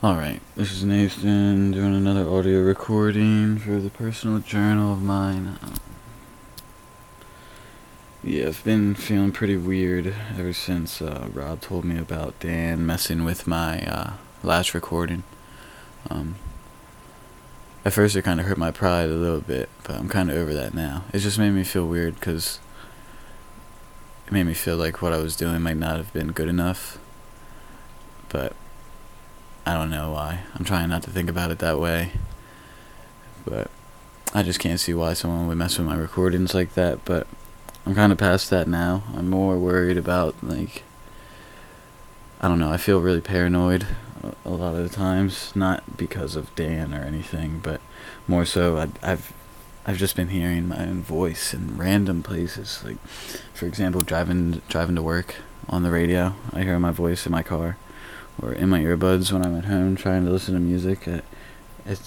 Alright, this is Nathan doing another audio recording for the personal journal of mine. Um, yeah, I've been feeling pretty weird ever since uh, Rob told me about Dan messing with my uh, last recording. Um, at first, it kind of hurt my pride a little bit, but I'm kind of over that now. It just made me feel weird because it made me feel like what I was doing might not have been good enough. But I don't know why. I'm trying not to think about it that way. But I just can't see why someone would mess with my recordings like that. But I'm kind of past that now. I'm more worried about, like, I don't know. I feel really paranoid a lot of the times. Not because of Dan or anything, but more so I, I've. I've just been hearing my own voice in random places, like, for example, driving driving to work on the radio. I hear my voice in my car, or in my earbuds when I'm at home trying to listen to music. I,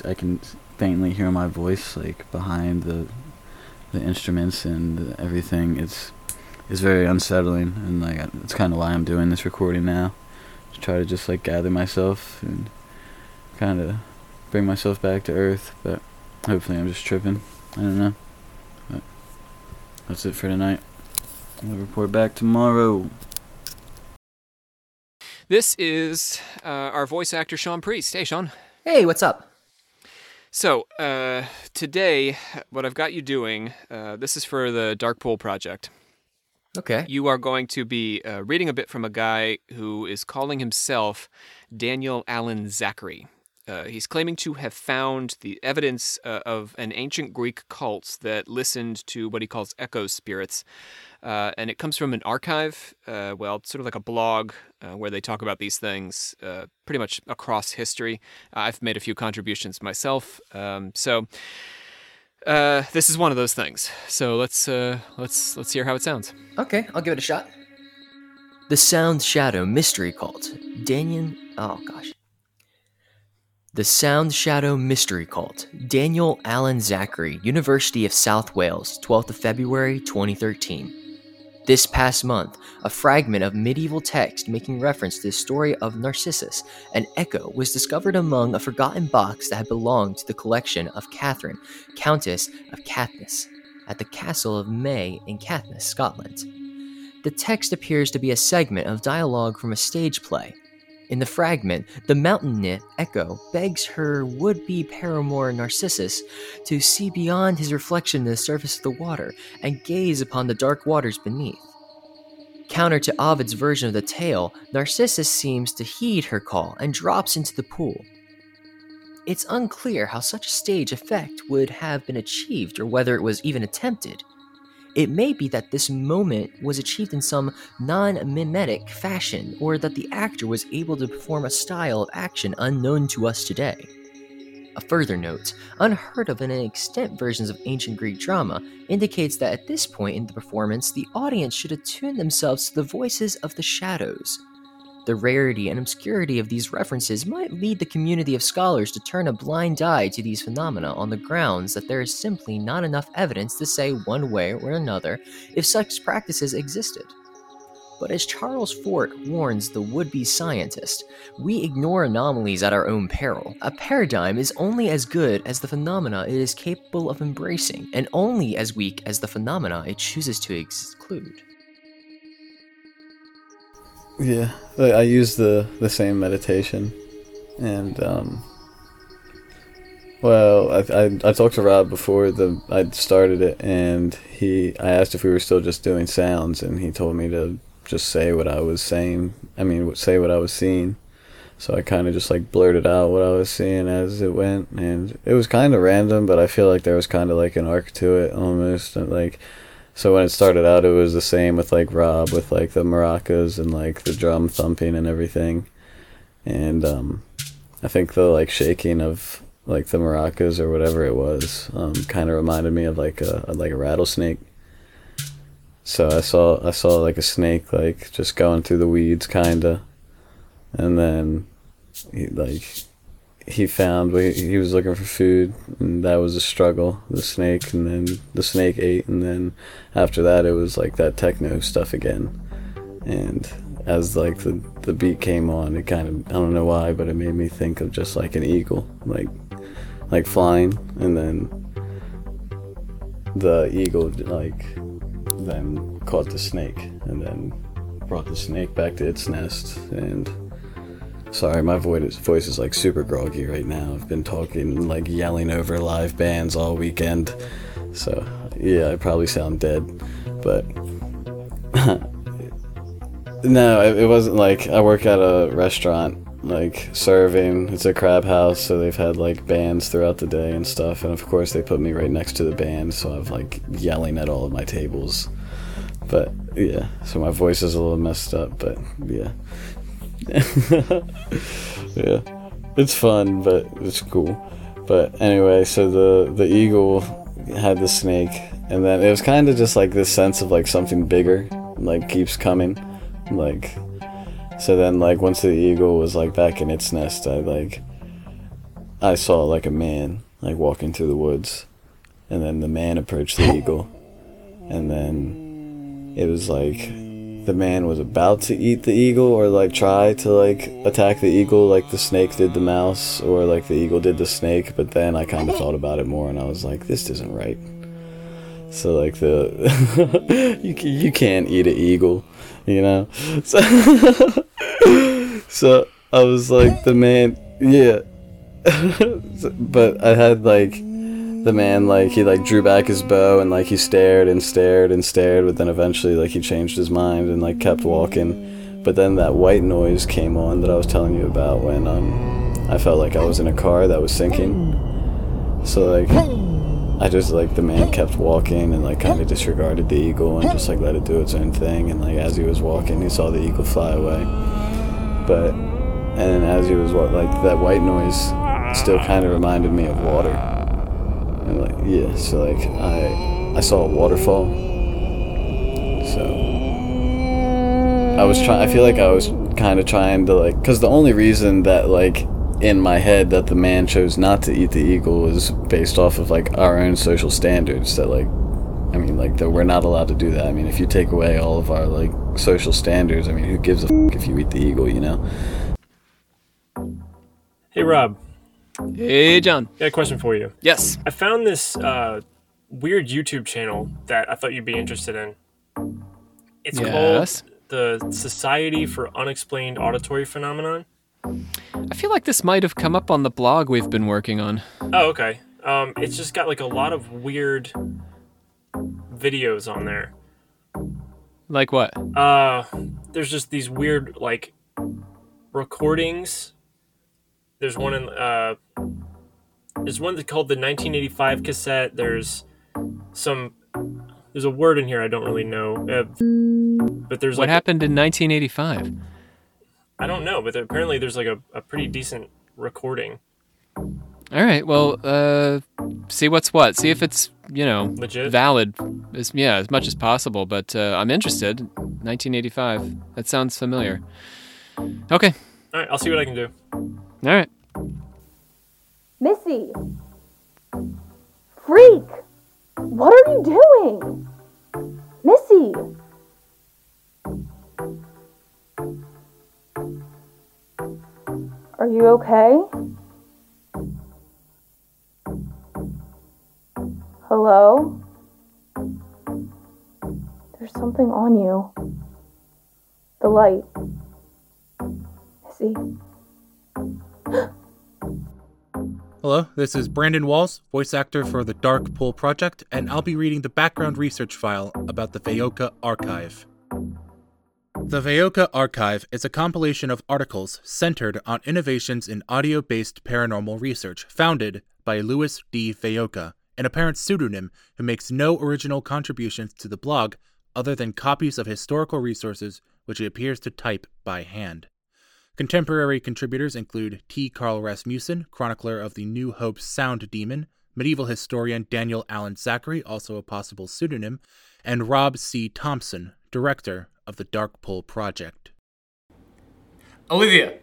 I can faintly hear my voice like behind the the instruments and everything. It's it's very unsettling, and like it's kind of why I'm doing this recording now, to try to just like gather myself and kind of bring myself back to earth. But hopefully, I'm just tripping. I don't know. But that's it for tonight. I'll report back tomorrow. This is uh, our voice actor, Sean Priest. Hey, Sean. Hey, what's up? So, uh, today, what I've got you doing, uh, this is for the Dark Pool Project. Okay. You are going to be uh, reading a bit from a guy who is calling himself Daniel Allen Zachary. Uh, he's claiming to have found the evidence uh, of an ancient Greek cult that listened to what he calls echo spirits. Uh, and it comes from an archive, uh, well, sort of like a blog uh, where they talk about these things uh, pretty much across history. I've made a few contributions myself. Um, so. this is one of those things. So let's let's let's hear how it sounds. Okay, I'll give it a shot. The Sound Shadow Mystery Cult. Daniel. Oh gosh. The Sound Shadow Mystery Cult. Daniel Allen Zachary, University of South Wales, 12th of February 2013. This past month, a fragment of medieval text making reference to the story of Narcissus, an echo, was discovered among a forgotten box that had belonged to the collection of Catherine, Countess of Caithness, at the castle of Mey in Caithness, Scotland. The text appears to be a segment of dialogue from a stage play, in the fragment, the mountain nymph Echo begs her would be paramour Narcissus to see beyond his reflection in the surface of the water and gaze upon the dark waters beneath. Counter to Ovid's version of the tale, Narcissus seems to heed her call and drops into the pool. It's unclear how such a stage effect would have been achieved or whether it was even attempted. It may be that this moment was achieved in some non mimetic fashion, or that the actor was able to perform a style of action unknown to us today. A further note, unheard of in extant versions of ancient Greek drama, indicates that at this point in the performance, the audience should attune themselves to the voices of the shadows, the rarity and obscurity of these references might lead the community of scholars to turn a blind eye to these phenomena on the grounds that there is simply not enough evidence to say one way or another if such practices existed. But as Charles Fort warns the would be scientist, we ignore anomalies at our own peril. A paradigm is only as good as the phenomena it is capable of embracing, and only as weak as the phenomena it chooses to exclude. Yeah, I use the the same meditation, and um, well, I, I I talked to Rob before the I started it, and he I asked if we were still just doing sounds, and he told me to just say what I was saying. I mean, say what I was seeing. So I kind of just like blurted out what I was seeing as it went, and it was kind of random, but I feel like there was kind of like an arc to it almost, like so when it started out, it was the same with like Rob with like the maracas and like the drum thumping and everything, and um, I think the like shaking of like the maracas or whatever it was um, kind of reminded me of like a like a rattlesnake. So I saw I saw like a snake like just going through the weeds kinda, and then he like he found he was looking for food and that was a struggle the snake and then the snake ate and then after that it was like that techno stuff again and as like the the beat came on, it kind of I don't know why, but it made me think of just like an eagle, like like flying, and then the eagle like then caught the snake, and then brought the snake back to its nest. And sorry, my voice voice is like super groggy right now. I've been talking like yelling over live bands all weekend, so yeah, I probably sound dead, but. No, it, it wasn't like I work at a restaurant, like serving. It's a crab house, so they've had like bands throughout the day and stuff. And of course, they put me right next to the band, so I'm like yelling at all of my tables. But yeah, so my voice is a little messed up, but yeah. yeah. It's fun, but it's cool. But anyway, so the the eagle had the snake, and then it was kind of just like this sense of like something bigger, like keeps coming like, so then like once the eagle was like back in its nest, I like, I saw like a man like walking through the woods, and then the man approached the eagle, and then it was like the man was about to eat the eagle or like try to like attack the eagle like the snake did the mouse or like the eagle did the snake but then i kind of thought about it more and i was like this isn't right so like the you, you can't eat an eagle you know. So, so I was like the man, yeah. but I had like the man like he like drew back his bow and like he stared and stared and stared, but then eventually like he changed his mind and like kept walking. But then that white noise came on that I was telling you about when um I felt like I was in a car that was sinking. So like I just like the man kept walking and like kind of disregarded the eagle and just like let it do its own thing. And like as he was walking, he saw the eagle fly away. But and as he was like that white noise still kind of reminded me of water. Like yeah, so like I I saw a waterfall. So I was trying. I feel like I was kind of trying to like because the only reason that like in my head that the man chose not to eat the eagle was based off of like our own social standards that like I mean like that we're not allowed to do that. I mean if you take away all of our like social standards, I mean who gives a f- if you eat the eagle, you know? Hey Rob. Hey Jon. Got a question for you. Yes. I found this uh, weird YouTube channel that I thought you'd be interested in. It's Yes. called the Society for Unexplained Auditory Phenomenon. I feel like this might have come up on the blog we've been working on. Oh, okay. Um, it's just got like a lot of weird videos on there. Like what? Uh, there's just these weird like recordings. There's one in uh, there's one that's called the 1985 cassette. There's some there's a word in here I don't really know, uh, but there's What like happened in 1985? I don't know, but apparently there's like a, a pretty decent recording. All right. Well, uh, see what's what. See if it's you know Legit? valid. As yeah, as much as possible. But uh, I'm interested. 1985. That sounds familiar. Okay. All right, I'll see what I can do. All right. Missy! Freak! What are you doing? Missy! Are you okay? Hello? There's something on you. The light. Missy. Hello, this is Brandon Walls, voice actor for the Dark Pool Project, and I'll be reading the background research file about the Veoka Archive. The Veoka Archive is a compilation of articles centered on innovations in audio based paranormal research founded by Louis D. Veoka, an apparent pseudonym who makes no original contributions to the blog other than copies of historical resources which he appears to type by hand. Contemporary contributors include T. Carl Rasmussen, chronicler of the New Hope Sound Demon, medieval historian Daniel Allen Zachary, also a possible pseudonym, and Rob C. Thompson, director of the Dark Pool Project. Olivia.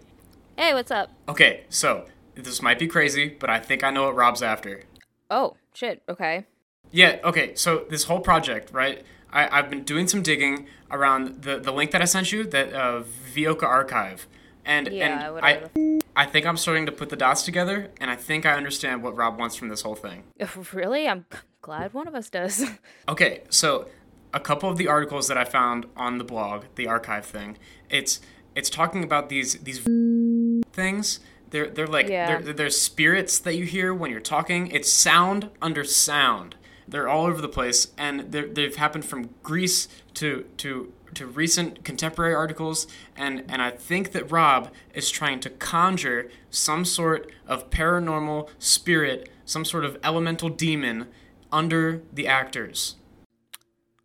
Hey, what's up? Okay, so this might be crazy, but I think I know what Rob's after. Oh, shit, okay. Yeah, okay, so this whole project, right? I, I've been doing some digging around the, the link that I sent you, that uh, Veoka archive, and Yeah, and I I think I'm starting to put the dots together, and I think I understand what Rob wants from this whole thing. Really? I'm glad one of us does. Okay, so a couple of the articles that I found on the blog, the archive thing, it's it's talking about these these things. They're they're like Yeah. they're, they're spirits that you hear when you're talking. It's sound under sound. They're all over the place, and they've happened from Greece to to to recent contemporary articles, and and I think that Rob is trying to conjure some sort of paranormal spirit, some sort of elemental demon under the actors.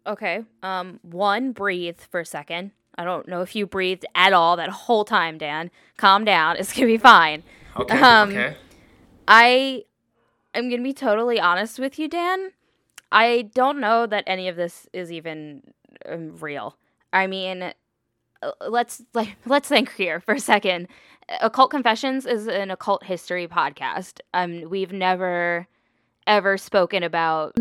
okay. Um, one, breathe for a second. I don't know if you breathed at all that whole time, Dan. Calm down. It's gonna be fine. Okay. Um, okay. I am going to be totally honest with you, Dan. I don't know that any of this is even um, real. I mean, uh, let's like let's think here for a second. Occult Confessions is an occult history podcast. Um, we've never ever spoken about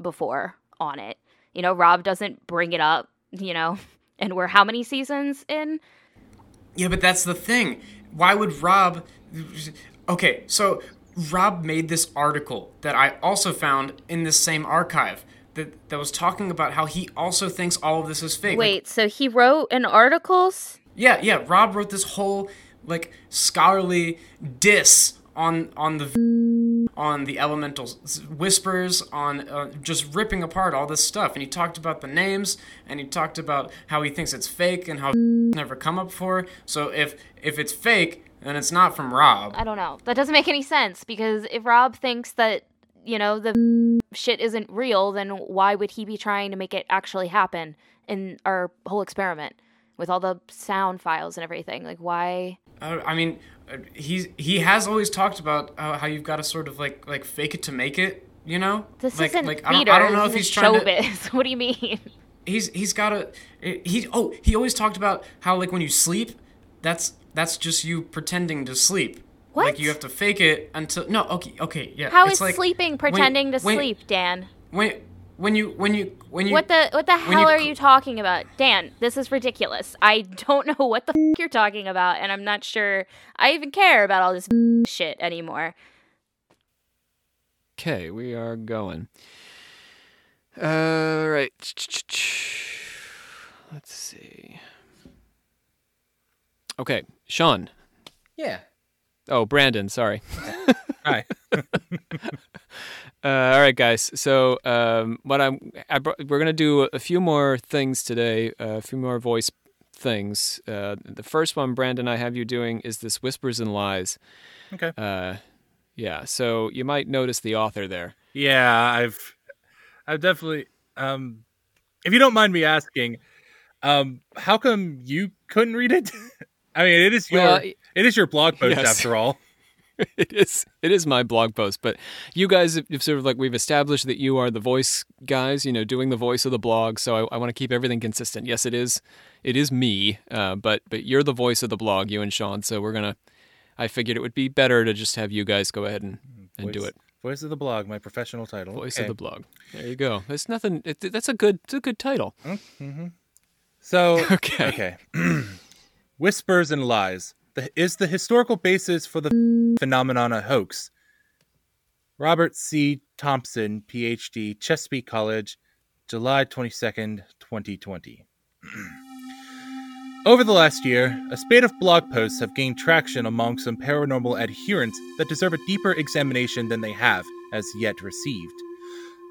before on it. You know, Rob doesn't bring it up. You know, and we're how many seasons in? Yeah, but that's the thing. Why would Rob? Okay, so Rob made this article that I also found in this same archive that that was talking about how he also thinks all of this is fake. Like, Wait, so he wrote an article? yeah, yeah. Rob wrote this whole like scholarly diss on on the on the elemental whispers on uh, just ripping apart all this stuff and he talked about the names and he talked about how he thinks it's fake and how never come up before so if if it's fake then it's not from rob I don't know. That doesn't make any sense because if Rob thinks that, you know, the shit isn't real, then why would he be trying to make it actually happen in our whole experiment with all the sound files and everything? Like, why? uh, i mean uh, he's he has always talked about uh, how you've got to sort of like like fake it to make it you know This like isn't like theater. I, don't, I don't know this if he's is trying to what do you mean? he's he's got a he oh he always talked about how like when you sleep that's that's just you pretending to sleep What? like you have to fake it until no okay okay yeah How it's is like sleeping when- pretending to when- sleep, Dan? when when you when you when you What the what the hell you are you talking about? Dan, this is ridiculous. I don't know what the f- you're talking about and I'm not sure I even care about all this shit anymore. Okay, we are going. All right. Let's see. Okay, Sean. Yeah. Oh, Brandon. Sorry. Hi. Uh, all right, guys. So, um, what I'm, we're gonna do a few more things today. Uh, a few more voice things. Uh, the first one, Brandon, I have you doing is this whispers and lies. Okay. Uh, yeah. So you might notice the author there. Yeah, I've I've definitely um if you don't mind me asking, um how come you couldn't read it? I mean, it is your Well, it is your blog post yes. after all. it is it is my blog post but you guys have sort of like we've established that you are the voice guys you know doing the voice of the blog so i, I want to keep everything consistent yes it is it is me uh, but but you're the voice of the blog you and sean so we're gonna i figured it would be better to just have you guys go ahead and, and do it Voice of the blog, my professional title. voice Okay. of the blog there you go there's nothing it, that's a good it's a good title So Okay. okay. Whispers and lies. The, is the historical basis for the phenomenon a hoax? Robert C. Thompson, PhD, Chesapeake College, July 22nd, 2020. Over the last year, a spate of blog posts have gained traction among some paranormal adherents that deserve a deeper examination than they have, as yet, received.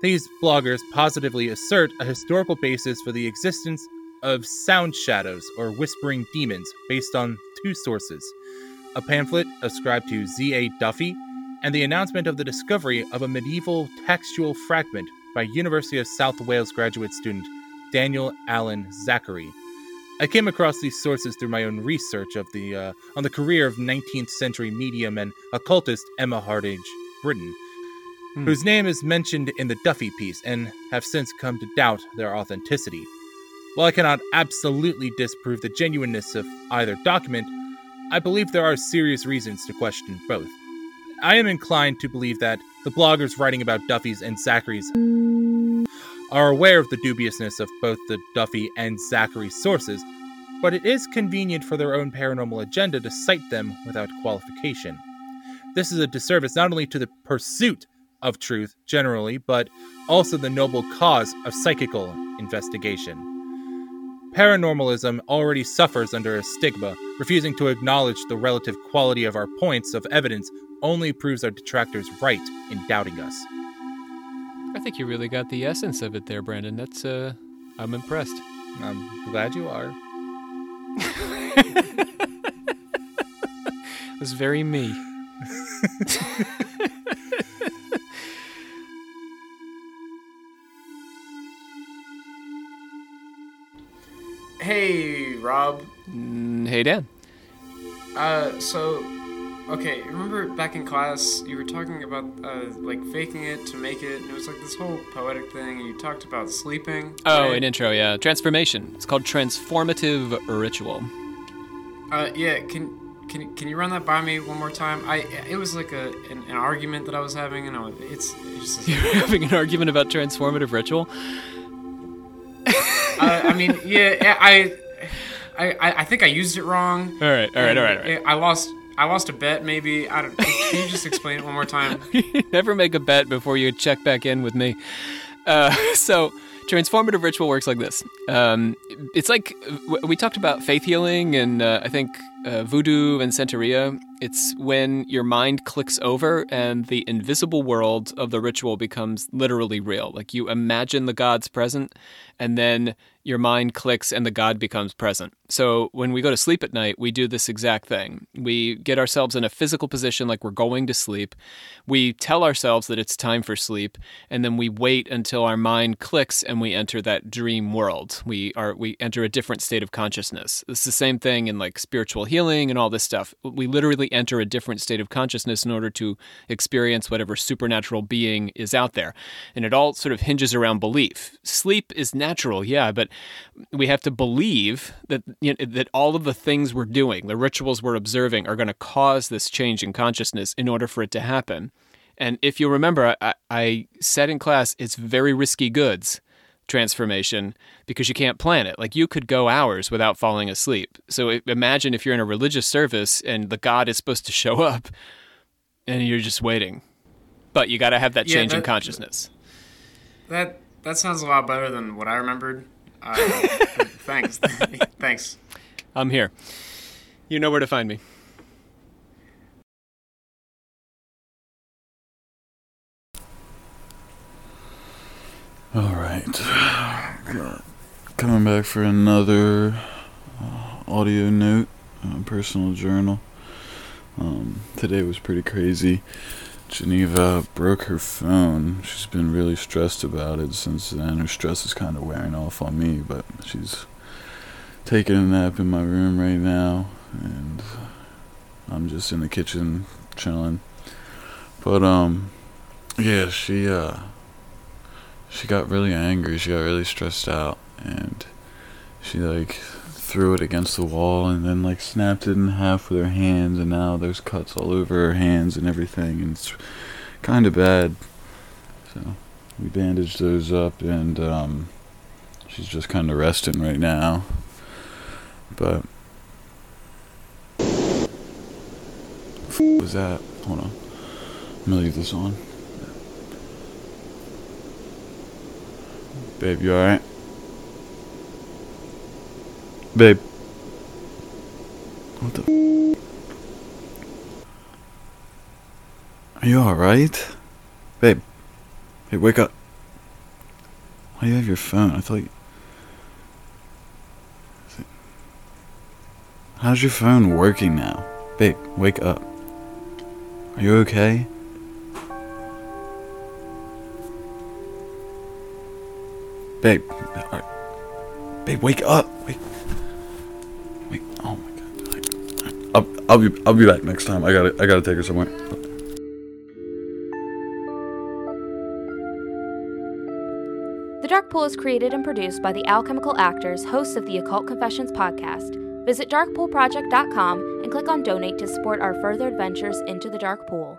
These bloggers positively assert a historical basis for the existence of sound shadows or whispering demons based on two sources a pamphlet ascribed to Z.A. Duffy and the announcement of the discovery of a medieval textual fragment by University of South Wales graduate student Daniel Allen Zachary. I came across these sources through my own research of the uh, on the career of 19th century medium and occultist Emma Hardinge Britten, Hmm. whose name is mentioned in the Duffy piece and have since come to doubt their authenticity. While I cannot absolutely disprove the genuineness of either document, I believe there are serious reasons to question both. I am inclined to believe that the bloggers writing about Duffy's and Zachary's are aware of the dubiousness of both the Duffy and Zachary sources, but it is convenient for their own paranormal agenda to cite them without qualification. This is a disservice not only to the pursuit of truth generally, but also the noble cause of psychical investigation. Paranormalism already suffers under a stigma. Refusing to acknowledge the relative quality of our points of evidence only proves our detractors right in doubting us. I think you really got the essence of it there, Brandon. That's uh I'm impressed. I'm glad you are. It was very me. Hey Dan. Uh, so, okay, remember back in class you were talking about uh, like faking it to make it, and it was like this whole poetic thing, and you talked about sleeping. Oh, right? an intro, yeah. Transformation. It's called transformative ritual. Uh, yeah, can can can you run that by me one more time? I it was like a an, an argument that I was having, and I was, it's it's just. You're having an argument about transformative ritual? uh, I mean, yeah, I, I I I think I used it wrong. All right, all right, all right, all and I lost. I lost a bet, maybe. I don't. Can you just explain it one more time? Never make a bet before you check back in with me. Uh, so, transformative ritual works like this. Um, it's like we talked about faith healing and uh, I think uh, voodoo and Santeria. It's when your mind clicks over and the invisible world of the ritual becomes literally real. Like you imagine the gods present, and then your mind clicks and the god becomes present. So when we go to sleep at night, we do this exact thing. We get ourselves in a physical position like we're going to sleep. We tell ourselves that it's time for sleep, and then we wait until our mind clicks and we enter that dream world. We are we enter a different state of consciousness. It's the same thing in like spiritual healing and all this stuff. We literally enter a different state of consciousness in order to experience whatever supernatural being is out there. And it all sort of hinges around belief. Sleep is natural, yeah, but we have to believe that you know, that all of the things we're doing, the rituals we're observing, are going to cause this change in consciousness in order for it to happen. And if you remember, I, I said in class, it's very risky goods transformation because you can't plan it. Like you could go hours without falling asleep. So imagine if you're in a religious service and the God is supposed to show up and you're just waiting. But you got to have that Yeah, change in consciousness. That that sounds a lot better than what I remembered. Uh, thanks, thanks. I'm here. You know where to find me. All right. Coming back for another uh, audio note, uh, personal journal. Um, today was pretty crazy. Geneva broke her phone. She's been really stressed about it since then. Her stress is kind of wearing off on me, but she's taking a nap in my room right now, and I'm just in the kitchen chilling. But um, yeah, she uh she got really angry. She got really stressed out, and she like threw it against the wall and then like snapped it in half with her hands, and now there's cuts all over her hands and everything, and it's kind of bad. So we bandaged those up, and um, she's just kind of resting right now. But what was that? Hold on. I'm gonna leave this on. Babe, you alright? Babe. What the? Are you alright? Babe. Hey, wake up. Why do you have your phone? I thought you. How's your phone working now? Babe, wake up. Are you okay? Babe, alright. babe, wake up! Wake. wait. Oh my god! I'll, I'll be, I'll be back next time. I gotta, I gotta take her somewhere. The Dark Pool is created and produced by the Alchemical Actors, hosts of the Occult Confessions podcast. Visit darkpoolproject.com and click on donate to support our further adventures into the Dark Pool.